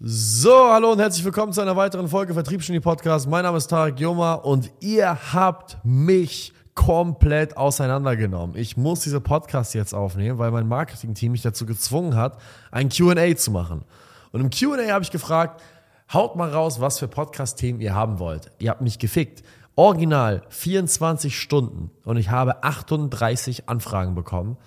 So, hallo und herzlich willkommen zu einer weiteren Folge Vertriebsgenie Podcast. Mein Name ist Tarek Joma und ihr habt mich komplett auseinandergenommen. Ich muss diese Podcast jetzt aufnehmen, weil mein Marketing-Team mich dazu gezwungen hat, ein Q&A zu machen. Und im Q&A habe ich gefragt, haut mal raus, was für Podcast-Themen ihr haben wollt. Ihr habt mich gefickt. Original 24 Stunden und ich habe 38 Anfragen bekommen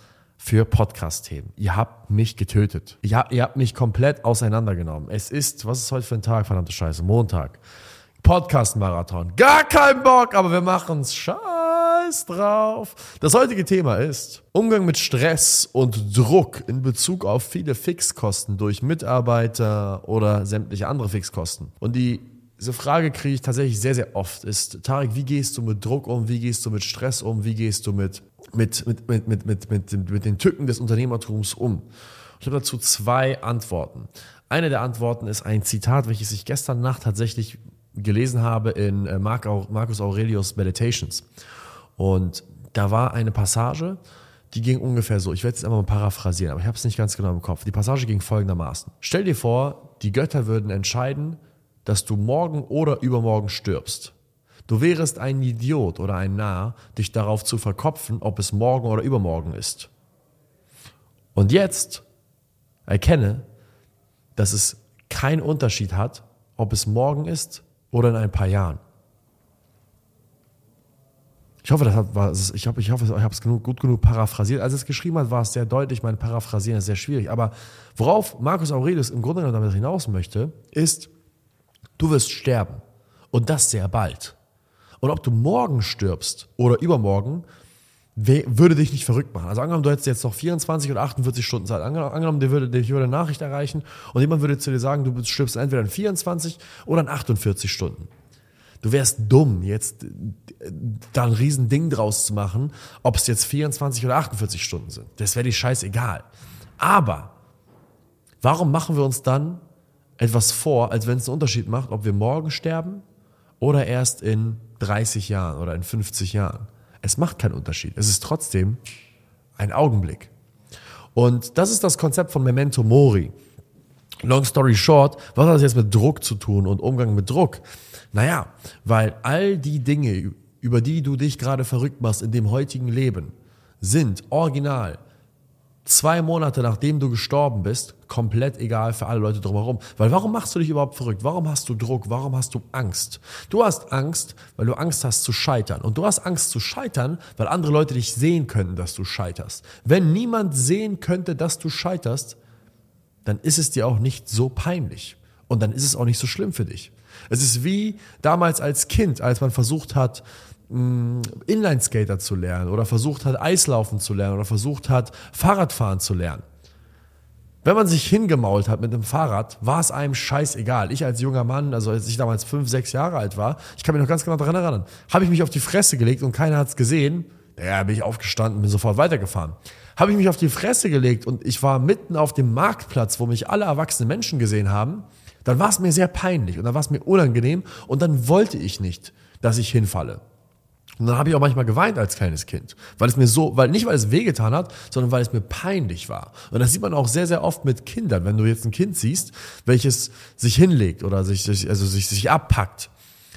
für Podcast-Themen. Ihr habt mich getötet. Ihr habt, ihr habt mich komplett auseinandergenommen. Es ist, was ist heute für ein Tag, verdammte Scheiße? Montag. Podcast-Marathon. Gar kein Bock, aber wir machen's. Scheiß drauf. Das heutige Thema ist Umgang mit Stress und Druck in Bezug auf viele Fixkosten durch Mitarbeiter oder sämtliche andere Fixkosten. Und die diese Frage kriege ich tatsächlich sehr, sehr oft. Ist, Tarek, wie gehst du mit Druck um? Wie gehst du mit Stress um? Wie gehst du mit mit, mit, mit, mit, mit, mit, mit den Tücken des Unternehmertums um? Ich habe dazu zwei Antworten. Eine der Antworten ist ein Zitat, welches ich gestern Nacht tatsächlich gelesen habe in äh, Marcus Aurelius Meditations. Und da war eine Passage, die ging ungefähr so. Ich werde es einfach mal paraphrasieren, aber ich habe es nicht ganz genau im Kopf. Die Passage ging folgendermaßen. Stell dir vor, die Götter würden entscheiden, dass du morgen oder übermorgen stirbst. Du wärest ein Idiot oder ein Narr, dich darauf zu verkopfen, ob es morgen oder übermorgen ist. Und jetzt erkenne, dass es keinen Unterschied hat, ob es morgen ist oder in ein paar Jahren. Ich hoffe, das hat, ich hoffe, ich hoffe, ich habe es genug, gut genug paraphrasiert. Als es geschrieben hat, war es sehr deutlich. Mein Paraphrasieren ist sehr schwierig. Aber worauf Markus Aurelius im Grunde genommen damit hinaus möchte, ist, du wirst sterben. Und das sehr bald. Und ob du morgen stirbst oder übermorgen, würde dich nicht verrückt machen. Also angenommen, du hättest jetzt noch 24 oder 48 Stunden Zeit. Angenommen, dir würde, dich würde eine Nachricht erreichen und jemand würde zu dir sagen, du stirbst entweder in 24 oder in 48 Stunden. Du wärst dumm, jetzt da ein riesen Ding draus zu machen, ob es jetzt 24 oder 48 Stunden sind. Das wäre dir scheißegal. Aber warum machen wir uns dann etwas vor, als wenn es einen Unterschied macht, ob wir morgen sterben oder erst in 30 Jahren oder in 50 Jahren. Es macht keinen Unterschied. Es ist trotzdem ein Augenblick. Und das ist das Konzept von Memento Mori. Long story short, was hat das jetzt mit Druck zu tun und Umgang mit Druck? Naja, weil all die Dinge, über die du dich gerade verrückt machst in dem heutigen Leben, sind original zwei Monate nachdem du gestorben bist, komplett egal für alle Leute drumherum. Weil warum machst du dich überhaupt verrückt? Warum hast du Druck? Warum hast du Angst? Du hast Angst, weil du Angst hast zu scheitern. Und du hast Angst zu scheitern, weil andere Leute dich sehen könnten, dass du scheiterst. Wenn niemand sehen könnte, dass du scheiterst, dann ist es dir auch nicht so peinlich. Und dann ist es auch nicht so schlimm für dich. Es ist wie damals als Kind, als man versucht hat, Inlineskater zu lernen oder versucht hat, Eislaufen zu lernen oder versucht hat, Fahrradfahren zu lernen. Wenn man sich hingemault hat mit dem Fahrrad, war es einem scheißegal. Ich als junger Mann, also als ich damals fünf, sechs Jahre alt war, ich kann mich noch ganz genau daran erinnern, habe ich mich auf die Fresse gelegt und keiner hat es gesehen. Ja, bin ich aufgestanden, bin sofort weitergefahren. Habe ich mich auf die Fresse gelegt und ich war mitten auf dem Marktplatz, wo mich alle erwachsenen Menschen gesehen haben, dann war es mir sehr peinlich und dann war es mir unangenehm und dann wollte ich nicht, dass ich hinfalle. Und dann habe ich auch manchmal geweint als kleines Kind, weil es mir so, weil nicht weil es wehgetan hat, sondern weil es mir peinlich war. Und das sieht man auch sehr sehr oft mit Kindern, wenn du jetzt ein Kind siehst, welches sich hinlegt oder sich, also sich sich abpackt.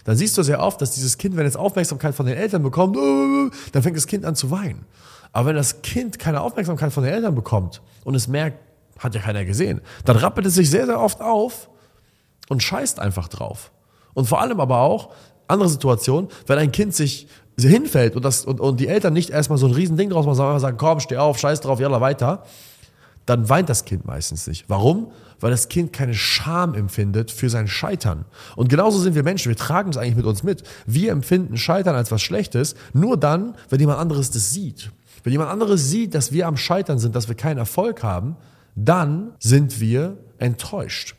Dann siehst du sehr oft, dass dieses Kind, wenn es Aufmerksamkeit von den Eltern bekommt, dann fängt das Kind an zu weinen. Aber wenn das Kind keine Aufmerksamkeit von den Eltern bekommt und es merkt, hat ja keiner gesehen, dann rappelt es sich sehr, sehr oft auf und scheißt einfach drauf. Und vor allem aber auch, andere Situation, wenn ein Kind sich hinfällt und, das, und, und die Eltern nicht erstmal so ein Riesending draus machen, sondern sagen, komm, steh auf, scheiß drauf, jalla, weiter, dann weint das Kind meistens nicht. Warum? Weil das Kind keine Scham empfindet für sein Scheitern. Und genauso sind wir Menschen, wir tragen es eigentlich mit uns mit. Wir empfinden Scheitern als was Schlechtes, nur dann, wenn jemand anderes das sieht. Wenn jemand anderes sieht, dass wir am Scheitern sind, dass wir keinen Erfolg haben, dann sind wir enttäuscht.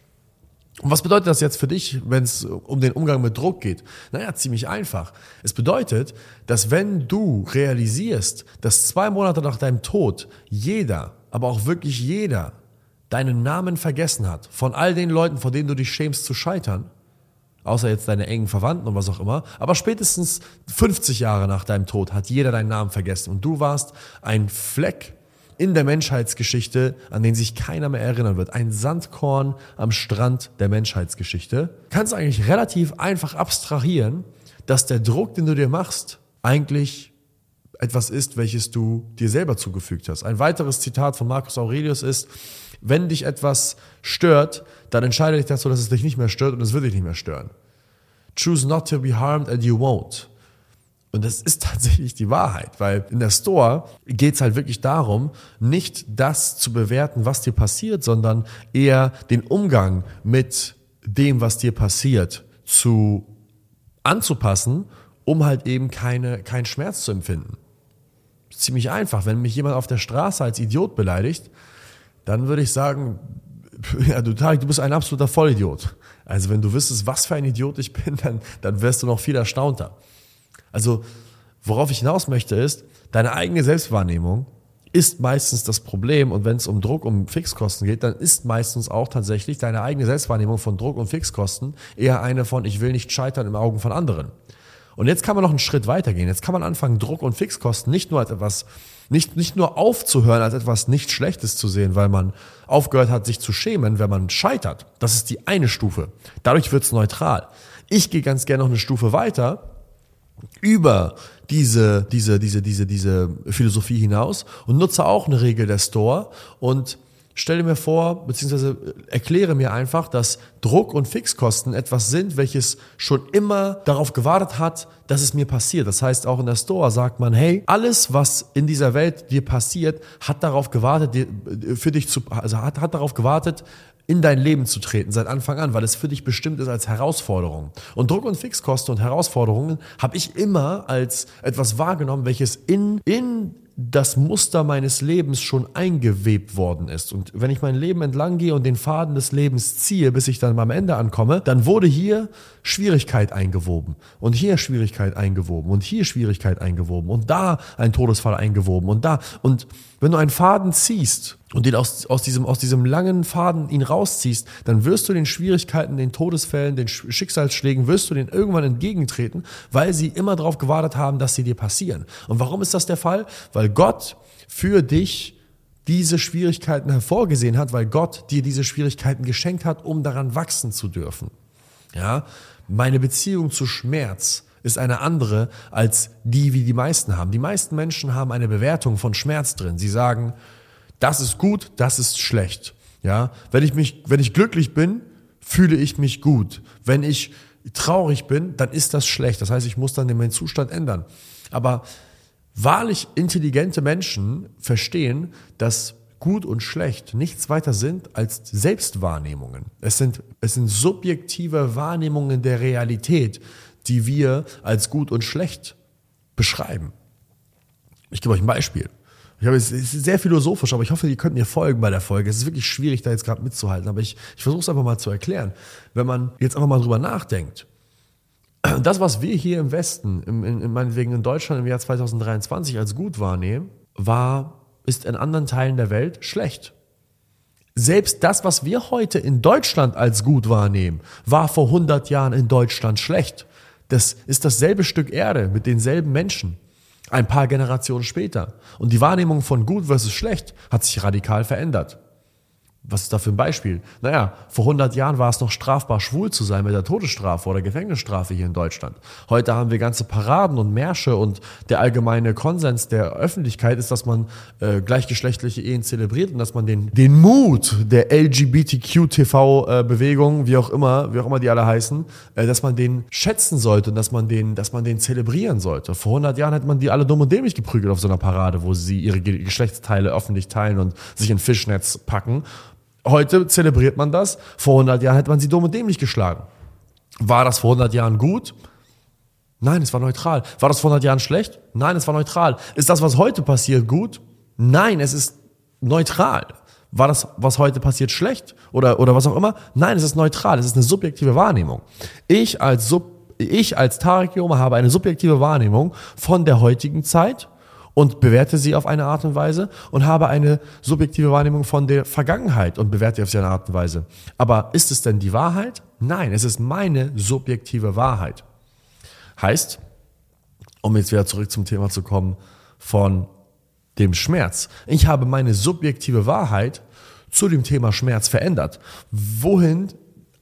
Und was bedeutet das jetzt für dich, wenn es um den Umgang mit Druck geht? Naja, ziemlich einfach. Es bedeutet, dass wenn du realisierst, dass zwei Monate nach deinem Tod jeder, aber auch wirklich jeder, deinen Namen vergessen hat, von all den Leuten, vor denen du dich schämst zu scheitern, außer jetzt deine engen Verwandten und was auch immer, aber spätestens 50 Jahre nach deinem Tod hat jeder deinen Namen vergessen und du warst ein Fleck in der Menschheitsgeschichte, an den sich keiner mehr erinnern wird. Ein Sandkorn am Strand der Menschheitsgeschichte. Kannst eigentlich relativ einfach abstrahieren, dass der Druck, den du dir machst, eigentlich etwas ist, welches du dir selber zugefügt hast. Ein weiteres Zitat von Marcus Aurelius ist, wenn dich etwas stört, dann entscheide dich dazu, dass es dich nicht mehr stört und es wird dich nicht mehr stören. Choose not to be harmed and you won't. Und das ist tatsächlich die Wahrheit, weil in der Store geht es halt wirklich darum, nicht das zu bewerten, was dir passiert, sondern eher den Umgang mit dem, was dir passiert, zu anzupassen, um halt eben keine, keinen Schmerz zu empfinden. Ziemlich einfach. Wenn mich jemand auf der Straße als Idiot beleidigt, dann würde ich sagen, ja, du Tarek, du bist ein absoluter Vollidiot. Also wenn du wüsstest, was für ein Idiot ich bin, dann, dann wärst du noch viel erstaunter. Also worauf ich hinaus möchte ist, deine eigene Selbstwahrnehmung ist meistens das Problem und wenn es um Druck, um Fixkosten geht, dann ist meistens auch tatsächlich deine eigene Selbstwahrnehmung von Druck und Fixkosten eher eine von ich will nicht scheitern im Augen von anderen. Und jetzt kann man noch einen Schritt weitergehen. Jetzt kann man anfangen, Druck und Fixkosten nicht nur als etwas, nicht, nicht nur aufzuhören, als etwas nicht Schlechtes zu sehen, weil man aufgehört hat, sich zu schämen, wenn man scheitert. Das ist die eine Stufe. Dadurch wird es neutral. Ich gehe ganz gerne noch eine Stufe weiter über diese, diese, diese, diese, diese Philosophie hinaus und nutze auch eine Regel der Store und stelle mir vor, beziehungsweise erkläre mir einfach, dass Druck und Fixkosten etwas sind, welches schon immer darauf gewartet hat, dass es mir passiert. Das heißt, auch in der Store sagt man, hey, alles, was in dieser Welt dir passiert, hat darauf gewartet, für dich zu, also hat, hat darauf gewartet, in dein Leben zu treten seit Anfang an, weil es für dich bestimmt ist als Herausforderung. Und Druck und Fixkosten und Herausforderungen habe ich immer als etwas wahrgenommen, welches in, in das Muster meines Lebens schon eingewebt worden ist. Und wenn ich mein Leben entlang gehe und den Faden des Lebens ziehe, bis ich dann am Ende ankomme, dann wurde hier Schwierigkeit eingewoben und hier Schwierigkeit eingewoben und hier Schwierigkeit eingewoben und da ein Todesfall eingewoben und da. Und wenn du einen Faden ziehst und den aus, aus, diesem, aus diesem langen Faden ihn rausziehst, dann wirst du den Schwierigkeiten, den Todesfällen, den Schicksalsschlägen, wirst du den irgendwann entgegentreten, weil sie immer darauf gewartet haben, dass sie dir passieren. Und warum ist das der Fall? Weil Gott für dich diese Schwierigkeiten hervorgesehen hat, weil Gott dir diese Schwierigkeiten geschenkt hat, um daran wachsen zu dürfen. Ja, meine Beziehung zu Schmerz ist eine andere als die, wie die meisten haben. Die meisten Menschen haben eine Bewertung von Schmerz drin. Sie sagen, das ist gut, das ist schlecht. Ja, wenn ich mich, wenn ich glücklich bin, fühle ich mich gut. Wenn ich traurig bin, dann ist das schlecht. Das heißt, ich muss dann meinen Zustand ändern. Aber wahrlich intelligente Menschen verstehen, dass gut und schlecht nichts weiter sind als Selbstwahrnehmungen. Es sind, es sind subjektive Wahrnehmungen der Realität, die wir als gut und schlecht beschreiben. Ich gebe euch ein Beispiel. Ich habe, es ist sehr philosophisch, aber ich hoffe, ihr könnt mir folgen bei der Folge. Es ist wirklich schwierig, da jetzt gerade mitzuhalten, aber ich, ich versuche es einfach mal zu erklären. Wenn man jetzt einfach mal drüber nachdenkt, das, was wir hier im Westen, im, in, meinetwegen in Deutschland im Jahr 2023 als gut wahrnehmen, war ist in anderen Teilen der Welt schlecht. Selbst das, was wir heute in Deutschland als gut wahrnehmen, war vor 100 Jahren in Deutschland schlecht. Das ist dasselbe Stück Erde mit denselben Menschen. Ein paar Generationen später. Und die Wahrnehmung von gut versus schlecht hat sich radikal verändert. Was ist da für ein Beispiel? Naja, vor 100 Jahren war es noch strafbar, schwul zu sein mit der Todesstrafe oder Gefängnisstrafe hier in Deutschland. Heute haben wir ganze Paraden und Märsche und der allgemeine Konsens der Öffentlichkeit ist, dass man äh, gleichgeschlechtliche Ehen zelebriert und dass man den, den Mut der LGBTQ-TV-Bewegung, äh, wie auch immer, wie auch immer die alle heißen, äh, dass man den schätzen sollte und dass man den, dass man den zelebrieren sollte. Vor 100 Jahren hätte man die alle dumm und dämlich geprügelt auf so einer Parade, wo sie ihre Geschlechtsteile öffentlich teilen und sich in Fischnetz packen. Heute zelebriert man das. Vor 100 Jahren hätte man sie dumm und dämlich geschlagen. War das vor 100 Jahren gut? Nein, es war neutral. War das vor 100 Jahren schlecht? Nein, es war neutral. Ist das, was heute passiert, gut? Nein, es ist neutral. War das, was heute passiert, schlecht? Oder, oder was auch immer? Nein, es ist neutral. Es ist eine subjektive Wahrnehmung. Ich als, Sub, ich als Tarek Joma habe eine subjektive Wahrnehmung von der heutigen Zeit und bewerte sie auf eine Art und Weise und habe eine subjektive Wahrnehmung von der Vergangenheit und bewerte sie auf eine Art und Weise. Aber ist es denn die Wahrheit? Nein, es ist meine subjektive Wahrheit. Heißt, um jetzt wieder zurück zum Thema zu kommen, von dem Schmerz. Ich habe meine subjektive Wahrheit zu dem Thema Schmerz verändert. Wohin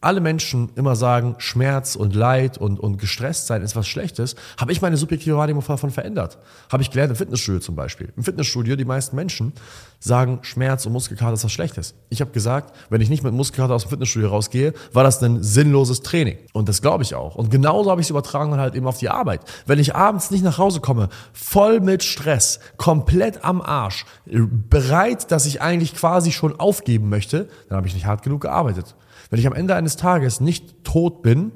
alle Menschen immer sagen, Schmerz und Leid und, und gestresst sein ist was Schlechtes, habe ich meine subjektive Wahrnehmung davon verändert. Habe ich gelernt im Fitnessstudio zum Beispiel. Im Fitnessstudio, die meisten Menschen sagen, Schmerz und Muskelkater ist was Schlechtes. Ich habe gesagt, wenn ich nicht mit Muskelkater aus dem Fitnessstudio rausgehe, war das ein sinnloses Training. Und das glaube ich auch. Und genauso habe ich es übertragen dann halt eben auf die Arbeit. Wenn ich abends nicht nach Hause komme, voll mit Stress, komplett am Arsch, bereit, dass ich eigentlich quasi schon aufgeben möchte, dann habe ich nicht hart genug gearbeitet. Wenn ich am Ende eines Tages nicht tot bin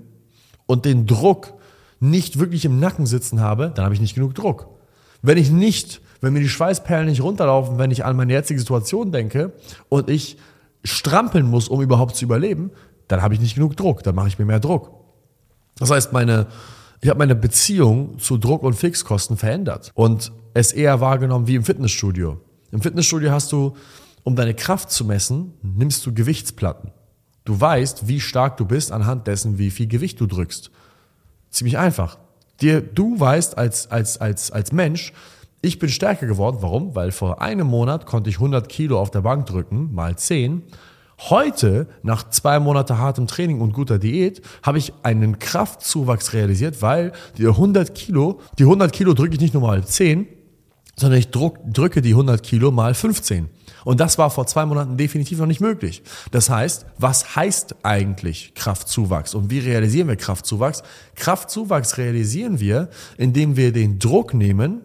und den Druck nicht wirklich im Nacken sitzen habe, dann habe ich nicht genug Druck. Wenn ich nicht, wenn mir die Schweißperlen nicht runterlaufen, wenn ich an meine jetzige Situation denke und ich strampeln muss, um überhaupt zu überleben, dann habe ich nicht genug Druck, dann mache ich mir mehr Druck. Das heißt, meine, ich habe meine Beziehung zu Druck und Fixkosten verändert und es eher wahrgenommen wie im Fitnessstudio. Im Fitnessstudio hast du, um deine Kraft zu messen, nimmst du Gewichtsplatten. Du weißt, wie stark du bist anhand dessen, wie viel Gewicht du drückst. Ziemlich einfach. Dir, du weißt als, als, als, als Mensch, ich bin stärker geworden. Warum? Weil vor einem Monat konnte ich 100 Kilo auf der Bank drücken, mal 10. Heute, nach zwei Monaten hartem Training und guter Diät, habe ich einen Kraftzuwachs realisiert, weil die 100 Kilo, die 100 Kilo drücke ich nicht nur mal 10, sondern ich drücke die 100 Kilo mal 15. Und das war vor zwei Monaten definitiv noch nicht möglich. Das heißt, was heißt eigentlich Kraftzuwachs und wie realisieren wir Kraftzuwachs? Kraftzuwachs realisieren wir, indem wir den Druck nehmen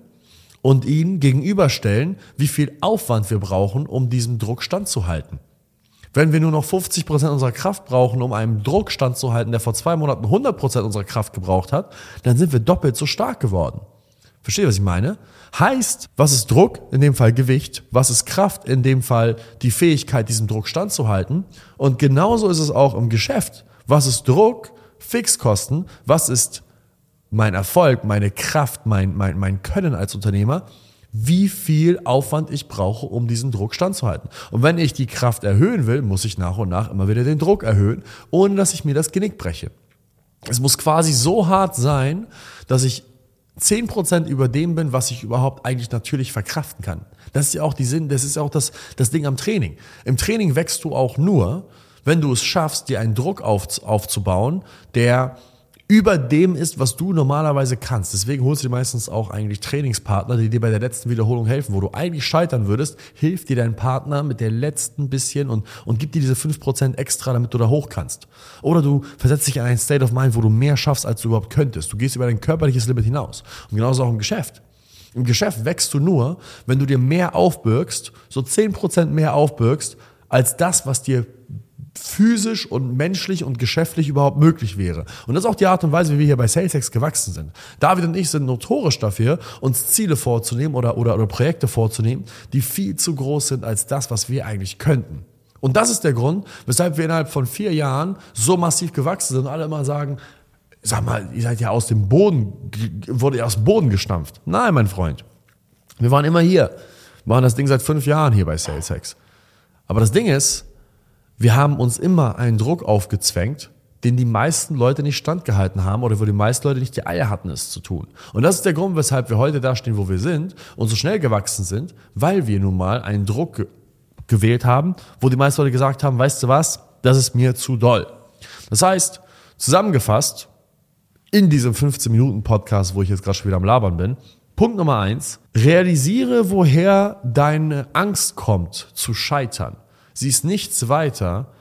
und ihn gegenüberstellen, wie viel Aufwand wir brauchen, um diesem Druck standzuhalten. Wenn wir nur noch 50 Prozent unserer Kraft brauchen, um einem Druck standzuhalten, der vor zwei Monaten 100 Prozent unserer Kraft gebraucht hat, dann sind wir doppelt so stark geworden. Versteht, was ich meine? Heißt, was ist Druck? In dem Fall Gewicht. Was ist Kraft? In dem Fall die Fähigkeit, diesem Druck standzuhalten. Und genauso ist es auch im Geschäft. Was ist Druck? Fixkosten. Was ist mein Erfolg, meine Kraft, mein, mein, mein Können als Unternehmer? Wie viel Aufwand ich brauche, um diesen Druck standzuhalten. Und wenn ich die Kraft erhöhen will, muss ich nach und nach immer wieder den Druck erhöhen, ohne dass ich mir das Genick breche. Es muss quasi so hart sein, dass ich 10% über dem bin, was ich überhaupt eigentlich natürlich verkraften kann. Das ist ja auch die Sinn, das ist ja auch das, das Ding am Training. Im Training wächst du auch nur, wenn du es schaffst, dir einen Druck auf, aufzubauen, der über dem ist, was du normalerweise kannst. Deswegen holst du dir meistens auch eigentlich Trainingspartner, die dir bei der letzten Wiederholung helfen. Wo du eigentlich scheitern würdest, hilft dir dein Partner mit der letzten bisschen und, und gibt dir diese 5% extra, damit du da hoch kannst. Oder du versetzt dich in einen State of Mind, wo du mehr schaffst, als du überhaupt könntest. Du gehst über dein körperliches Limit hinaus. Und genauso auch im Geschäft. Im Geschäft wächst du nur, wenn du dir mehr aufbürgst, so 10% mehr aufbürgst, als das, was dir physisch und menschlich und geschäftlich überhaupt möglich wäre. Und das ist auch die Art und Weise, wie wir hier bei SalesX gewachsen sind. David und ich sind notorisch dafür, uns Ziele vorzunehmen oder, oder, oder Projekte vorzunehmen, die viel zu groß sind als das, was wir eigentlich könnten. Und das ist der Grund, weshalb wir innerhalb von vier Jahren so massiv gewachsen sind und alle immer sagen, sag mal, ihr seid ja aus dem Boden, wurde ja aus dem Boden gestampft. Nein, mein Freund. Wir waren immer hier. Wir machen das Ding seit fünf Jahren hier bei SalesX. Aber das Ding ist, wir haben uns immer einen Druck aufgezwängt, den die meisten Leute nicht standgehalten haben oder wo die meisten Leute nicht die Eier hatten, es zu tun. Und das ist der Grund, weshalb wir heute da stehen, wo wir sind und so schnell gewachsen sind, weil wir nun mal einen Druck ge gewählt haben, wo die meisten Leute gesagt haben, weißt du was, das ist mir zu doll. Das heißt, zusammengefasst, in diesem 15-Minuten-Podcast, wo ich jetzt gerade schon wieder am Labern bin, Punkt Nummer eins, realisiere, woher deine Angst kommt, zu scheitern. Sie ist nichts weiter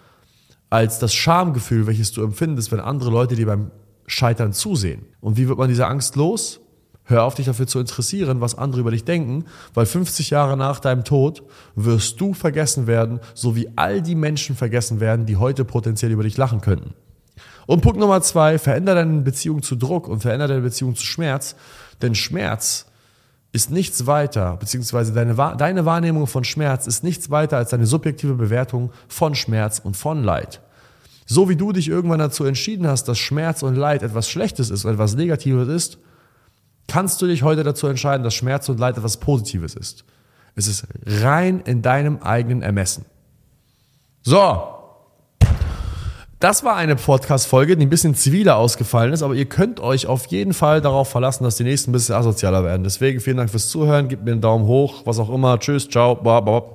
als das Schamgefühl, welches du empfindest, wenn andere Leute dir beim Scheitern zusehen. Und wie wird man diese Angst los? Hör auf, dich dafür zu interessieren, was andere über dich denken, weil 50 Jahre nach deinem Tod wirst du vergessen werden, so wie all die Menschen vergessen werden, die heute potenziell über dich lachen könnten. Und Punkt Nummer zwei, verändere deine Beziehung zu Druck und verändere deine Beziehung zu Schmerz, denn Schmerz ist nichts weiter, beziehungsweise deine, deine Wahrnehmung von Schmerz ist nichts weiter als deine subjektive Bewertung von Schmerz und von Leid. So wie du dich irgendwann dazu entschieden hast, dass Schmerz und Leid etwas Schlechtes ist etwas Negatives ist, kannst du dich heute dazu entscheiden, dass Schmerz und Leid etwas Positives ist. Es ist rein in deinem eigenen Ermessen. So, Das war eine Podcast-Folge, die ein bisschen ziviler ausgefallen ist, aber ihr könnt euch auf jeden Fall darauf verlassen, dass die nächsten ein bisschen asozialer werden. Deswegen vielen Dank fürs Zuhören, gebt mir einen Daumen hoch, was auch immer. Tschüss, ciao, baba.